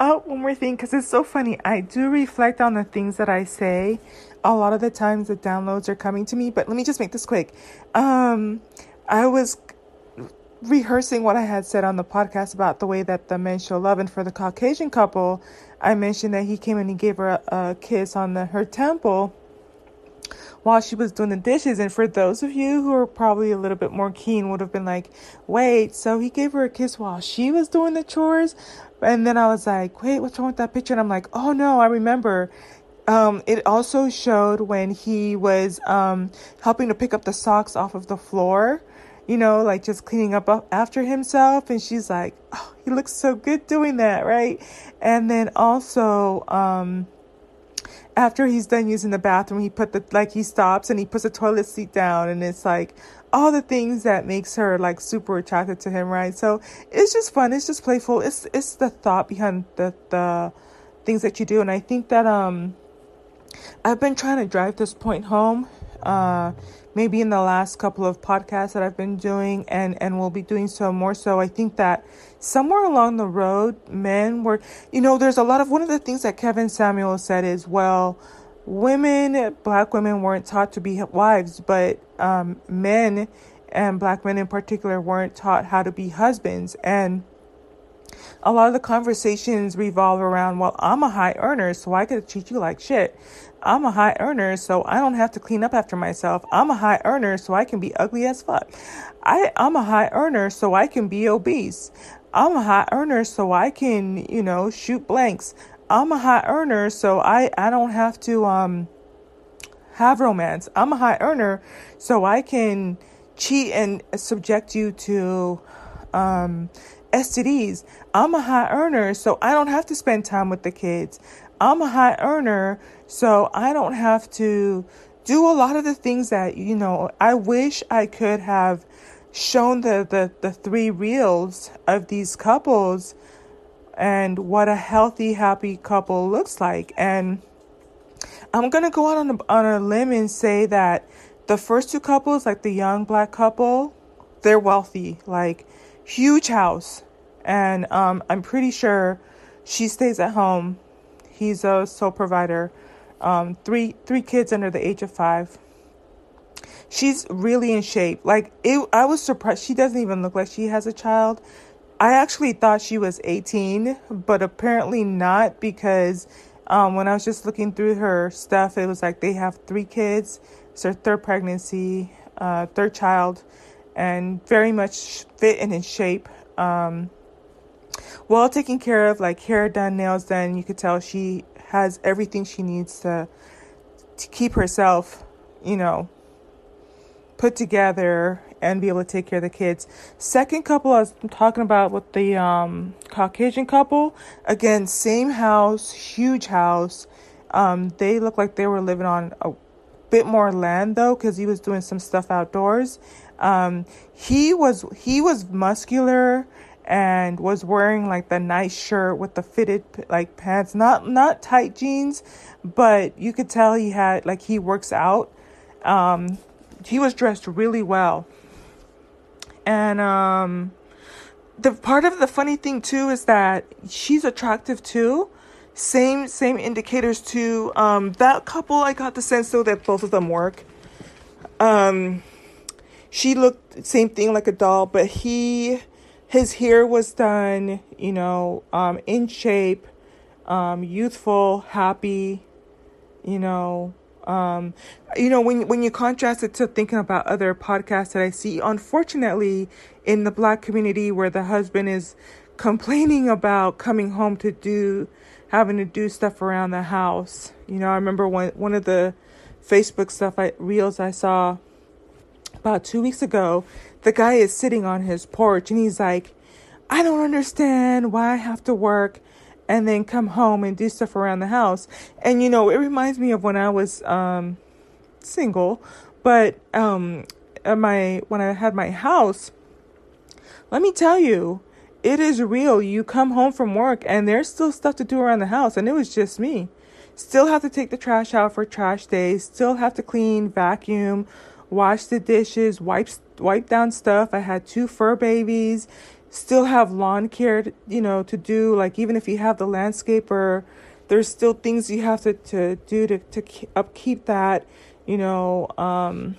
Oh, one more thing, because it's so funny. I do reflect on the things that I say. A lot of the times the downloads are coming to me, but let me just make this quick. Um, I was rehearsing what I had said on the podcast about the way that the men show love, and for the Caucasian couple, I mentioned that he came and he gave her a, a kiss on the, her temple while she was doing the dishes. And for those of you who are probably a little bit more keen, would have been like, wait, so he gave her a kiss while she was doing the chores? And then I was like, wait, what's wrong with that picture? And I'm like, oh no, I remember. Um, it also showed when he was um, helping to pick up the socks off of the floor, you know, like just cleaning up after himself. And she's like, oh, he looks so good doing that, right? And then also, um, after he's done using the bathroom, he put the like he stops and he puts the toilet seat down, and it's like all the things that makes her like super attracted to him, right? So it's just fun. It's just playful. It's it's the thought behind the the things that you do, and I think that um I've been trying to drive this point home. Uh, maybe in the last couple of podcasts that I've been doing, and and will be doing so more so. I think that somewhere along the road, men were, you know, there's a lot of one of the things that Kevin Samuels said is, well, women, black women weren't taught to be wives, but um, men and black men in particular weren't taught how to be husbands. And a lot of the conversations revolve around, well, I'm a high earner, so I could treat you like shit. I'm a high earner, so I don't have to clean up after myself. I'm a high earner, so I can be ugly as fuck. I, I'm a high earner, so I can be obese. I'm a high earner, so I can, you know, shoot blanks. I'm a high earner, so I, I don't have to um have romance. I'm a high earner, so I can cheat and subject you to um STDs. I'm a high earner, so I don't have to spend time with the kids. I'm a high earner, so I don't have to do a lot of the things that, you know, I wish I could have shown the, the, the three reels of these couples and what a healthy, happy couple looks like. And I'm going to go out on a, on a limb and say that the first two couples, like the young black couple, they're wealthy, like huge house. And um, I'm pretty sure she stays at home. He's a sole provider. Um, three three kids under the age of five she's really in shape. Like it, I was surprised. She doesn't even look like she has a child. I actually thought she was 18, but apparently not because um, when I was just looking through her stuff, it was like they have three kids. It's their third pregnancy, uh, third child, and very much fit and in shape. Um, well taken care of, like hair done, nails done. You could tell she has everything she needs to to keep herself, you know, put together and be able to take care of the kids. Second couple I was talking about with the um, Caucasian couple, again, same house, huge house. Um, they look like they were living on a bit more land though, because he was doing some stuff outdoors. Um, he was he was muscular and was wearing like the nice shirt with the fitted like pants, not not tight jeans, but you could tell he had like he works out. Um, he was dressed really well. And um the part of the funny thing too is that she's attractive too. Same same indicators too. Um that couple I got the sense though that both of them work. Um she looked same thing like a doll, but he his hair was done, you know, um in shape, um youthful, happy, you know, um, you know, when when you contrast it to thinking about other podcasts that I see, unfortunately, in the black community where the husband is complaining about coming home to do having to do stuff around the house. You know, I remember one one of the Facebook stuff I reels I saw about two weeks ago. The guy is sitting on his porch and he's like, I don't understand why I have to work and then come home and do stuff around the house. And you know, it reminds me of when I was um, single, but um, my when I had my house. Let me tell you, it is real. You come home from work and there's still stuff to do around the house, and it was just me. Still have to take the trash out for trash days. Still have to clean, vacuum, wash the dishes, wipe wipe down stuff. I had two fur babies still have lawn care, you know, to do. Like even if you have the landscaper, there's still things you have to, to do to, to upkeep that, you know. Um,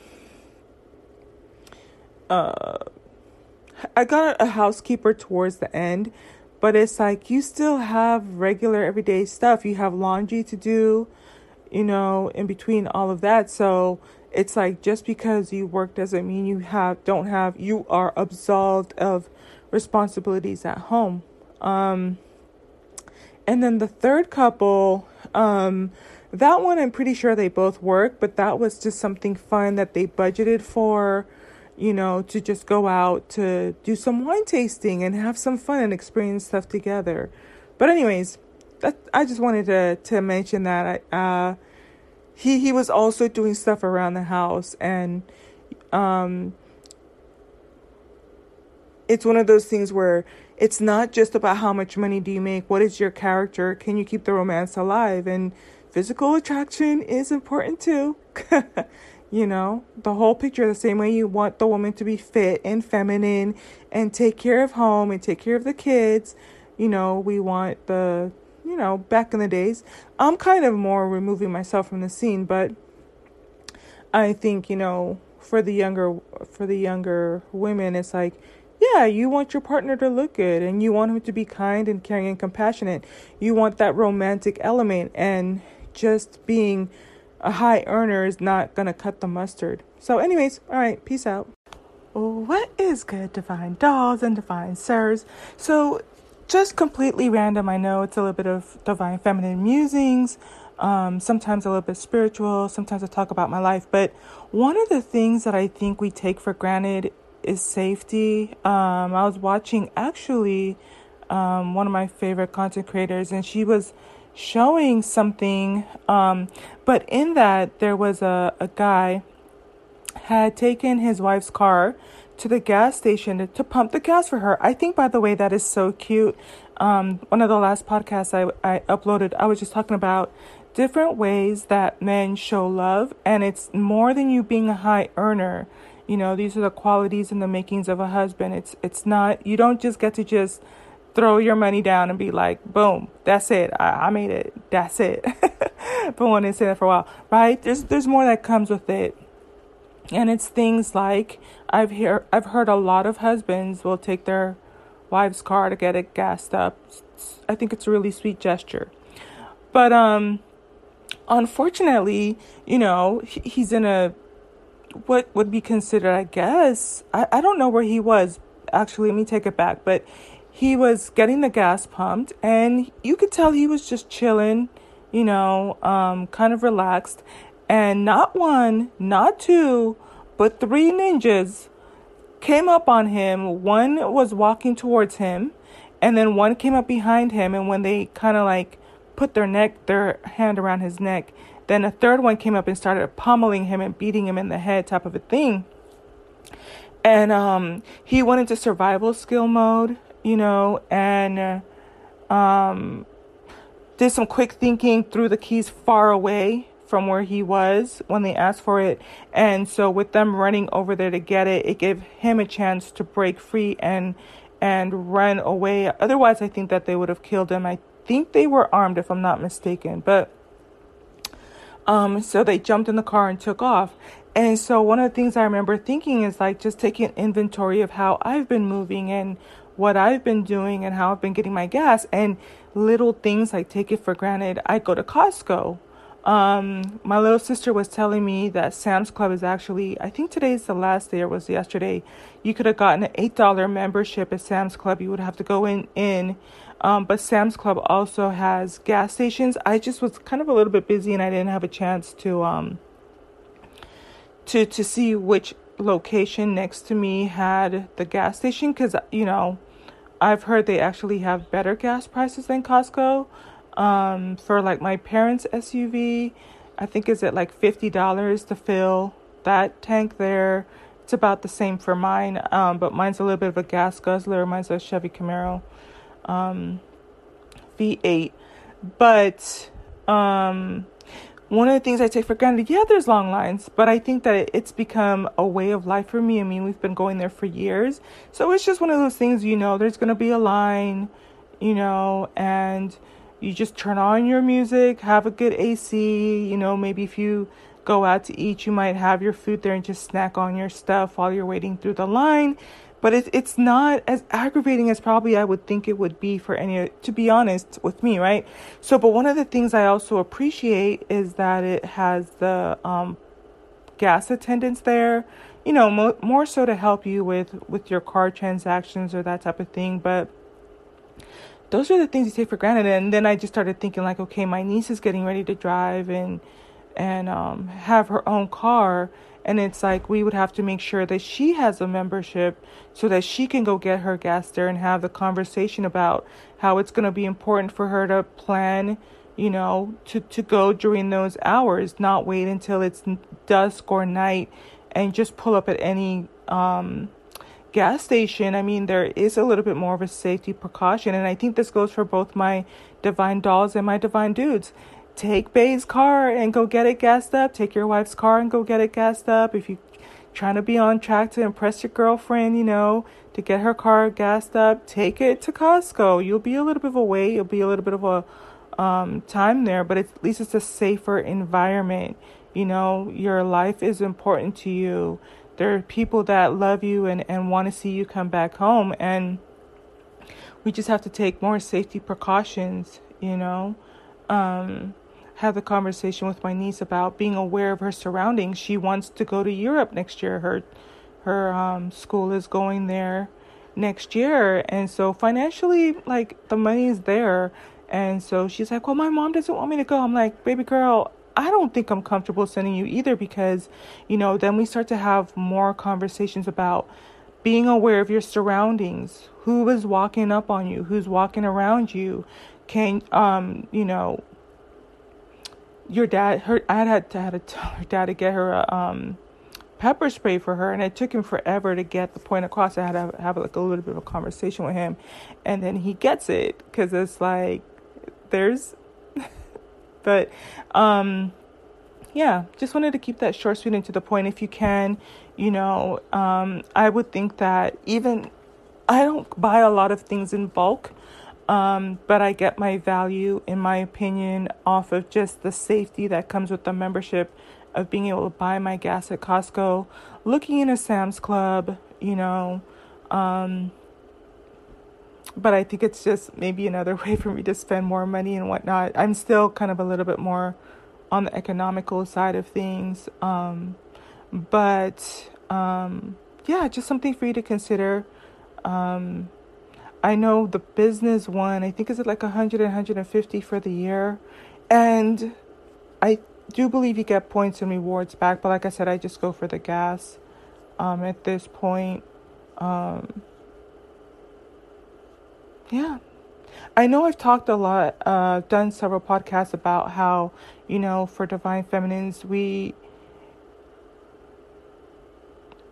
uh, I got a housekeeper towards the end, but it's like you still have regular everyday stuff. You have laundry to do, you know, in between all of that. So it's like just because you work doesn't mean you have don't have you are absolved of responsibilities at home. Um, and then the third couple, um, that one I'm pretty sure they both work, but that was just something fun that they budgeted for, you know, to just go out to do some wine tasting and have some fun and experience stuff together. But anyways, that I just wanted to to mention that I uh he he was also doing stuff around the house and um it's one of those things where it's not just about how much money do you make what is your character can you keep the romance alive and physical attraction is important too. You know the whole picture the same way you want the woman to be fit and feminine and take care of home and take care of the kids. You know we want the you know back in the days i'm kind of more removing myself from the scene but i think you know for the younger for the younger women it's like yeah, you want your partner to look good and you want him to be kind and caring and compassionate. You want that romantic element, and just being a high earner is not going to cut the mustard. So, anyways, all right, peace out. What is good, divine dolls and divine sirs? So, just completely random. I know it's a little bit of divine feminine musings, um, sometimes a little bit spiritual, sometimes I talk about my life. But one of the things that I think we take for granted is safety. Um, I was watching actually um, one of my favorite content creators, and she was showing something. Um, but in that, there was a, a guy had taken his wife's car to the gas station to, pump the gas for her. I think, by the way, that is so cute. Um, one of the last podcasts I, I uploaded, I was just talking about different ways that men show love, and it's more than you being a high earner you know these are the qualities and the makings of a husband. It's it's not you don't just get to just throw your money down and be like boom that's it. I, I made it. That's it. But when they say that for a while right? There's there's more that comes with it. And it's things like i've hear i've heard a lot of husbands will take their wife's car to get it gassed up. I think it's a really sweet gesture. But um unfortunately you know he's in a what would be considered, I guess, I, I don't know where he was. Actually, let me take it back. But he was getting the gas pumped, and you could tell he was just chilling, you know, um, kind of relaxed. And not one, not two, but three ninjas came up on him. One was walking towards him, and then one came up behind him. And when they kind of like put their neck, their hand around his neck, then a third one came up and started pummeling him and beating him in the head, type of a thing. And um, he went into survival skill mode, you know, and um, did some quick thinking, threw the keys far away from where he was when they asked for it. And so with them running over there to get it, it gave him a chance to break free and and run away. Otherwise, I think that they would have killed him. I think they were armed if I'm not mistaken. But um, so they jumped in the car and took off. And so one of the things I remember thinking is like just taking inventory of how I've been moving and what I've been doing and how I've been getting my gas and little things like take it for granted. I go to Costco. Um, my little sister was telling me that Sam's Club is actually, I think today's the last day or was yesterday. You could have gotten an $8 membership at Sam's Club. You would have to go in, in um, but Sam's Club also has gas stations. I just was kind of a little bit busy and I didn't have a chance to um to to see which location next to me had the gas station because you know I've heard they actually have better gas prices than Costco. Um, for like my parents' SUV, I think is it like fifty dollars to fill that tank there. It's about the same for mine, um, but mine's a little bit of a gas guzzler. Mine's a Chevy Camaro um, V8. But um, one of the things I take for granted, yeah, there's long lines, but I think that it's become a way of life for me. I mean, we've been going there for years. So it's just one of those things, you know, there's going to be a line, you know, and you just turn on your music, have a good AC, you know, maybe if you go out to eat, you might have your food there and just snack on your stuff while you're waiting through the line. But it, it's not as aggravating as probably I would think it would be for any, to be honest with me, right? So, but one of the things I also appreciate is that it has the um, gas attendants there, you know, mo- more so to help you with, with your car transactions or that type of thing. But those are the things you take for granted. And then I just started thinking like, okay, my niece is getting ready to drive and, and um, have her own car. And it's like we would have to make sure that she has a membership so that she can go get her gas there and have the conversation about how it's going to be important for her to plan, you know, to, to go during those hours, not wait until it's dusk or night and just pull up at any um, gas station, I mean, there is a little bit more of a safety precaution. And I think this goes for both my divine dolls and my divine dudes. Take Bay's car and go get it gassed up. Take your wife's car and go get it gassed up. If you're trying to be on track to impress your girlfriend, you know, to get her car gassed up, take it to Costco. You'll be a little bit of a wait. You'll be a little bit of a um, time there, but at least it's a safer environment. You know, your life is important to you there are people that love you and, and want to see you come back home. And we just have to take more safety precautions, you know. Um, had the conversation with my niece about being aware of her surroundings. She wants to go to Europe next year. Her her um, school is going there next year, and so financially, like the money is there. And so she's like, "Well, my mom doesn't want me to go." I'm like, "Baby girl, I don't think I'm comfortable sending you either because, you know, then we start to have more conversations about being aware of your surroundings. Who is walking up on you? Who's walking around you? Can, um, you know, your dad, her, I had to, had to tell her dad to get her a, um, pepper spray for her and it took him forever to get the point across i had to have, have like a little bit of a conversation with him and then he gets it because it's like there's but um, yeah, just wanted to keep that short, sweet, and to the point if you can. You know, um, I would think that even I don't buy a lot of things in bulk. Um, but I get my value, in my opinion, off of just the safety that comes with the membership of being able to buy my gas at Costco, looking in a Sam's Club, you know, um, but I think it's just maybe another way for me to spend more money and whatnot. I'm still kind of a little bit more on the economical side of things. Um, but um, yeah, just something for you to consider. Um, I know the business one, I think is it like 100 and 150 for the year. And I do believe you get points and rewards back, but like I said, I just go for the gas um, at this point. Um, yeah. I know I've talked a lot, uh, done several podcasts about how, you know, for Divine Feminines, we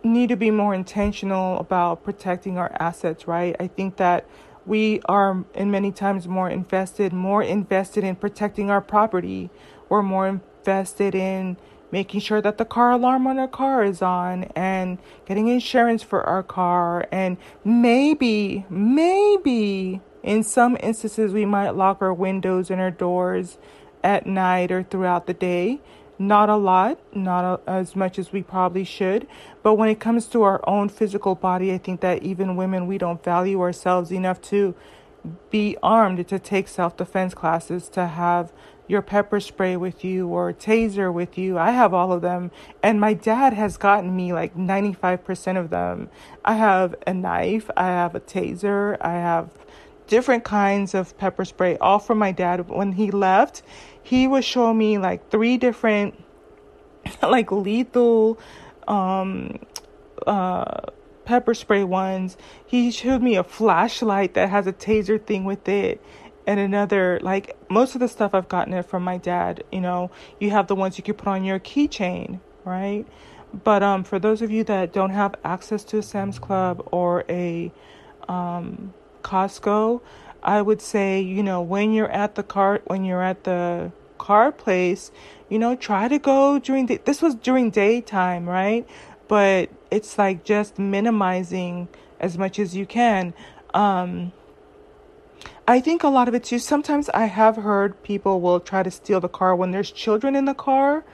need to be more intentional about protecting our assets, right? I think that we are, in many times, more invested, more invested in protecting our property. We're more invested in making sure that the car alarm on our car is on and getting insurance for our car. And maybe maybe in some instances we might lock our windows and our doors at night or throughout the day. Not a lot not a, as much as we probably should. But when it comes to our own physical body i think that even women we don't value ourselves enough to be armed to take self-defense classes to have your pepper spray with you or taser with you. I have all of them. And my dad has gotten me like 95% of them. I have a knife, I have a taser, I have different kinds of pepper spray, all from my dad. When he left, he was showing me like three different, like lethal, um, uh, pepper spray ones. He showed me a flashlight that has a taser thing with it and another like most of the stuff I've gotten it from my dad. You know, you have the ones you can put on your keychain, right? But um, for those of you that don't have access to a Sam's Club or a um, Costco, I would say you know when you're at the cart, when you're at the car place, you know, try to go during the, this was during daytime, right? But it's like just minimizing as much as you can. Um, I think a lot of it too. Sometimes I have heard people will try to steal the car when there's children in the car.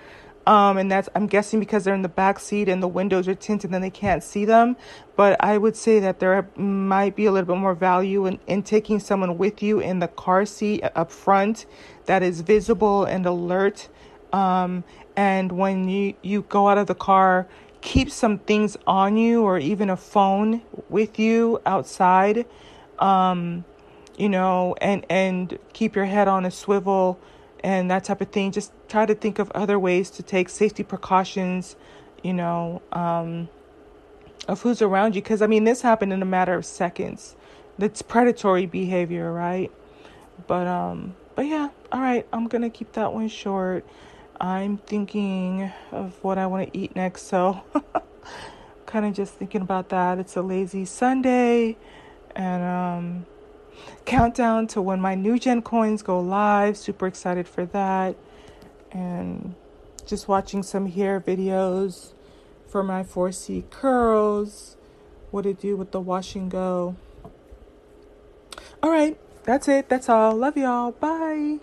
Um, and that's I'm guessing because they're in the back seat and the windows are tinted and they can't see them. But I would say that there might be a little bit more value in, in taking someone with you in the car seat up front that is visible and alert. Um, and when you, you go out of the car, keep some things on you or even a phone with you outside. Um, you know, and and keep your head on a swivel and that type of thing. Just try to think of other ways to take safety precautions, you know, um, of who's around you. Because, I mean, this happened in a matter of seconds. That's predatory behavior, right? But, um, but yeah, all right, I'm gonna keep that one short. I'm thinking of what I want to eat next, so kind of just thinking about that. It's a lazy Sunday, and um, countdown to when my new gen coins go live. Super excited for that. And just watching some hair videos for my 4C curls. What to do with the wash and go. All right, that's it. That's all. Love y'all. Bye.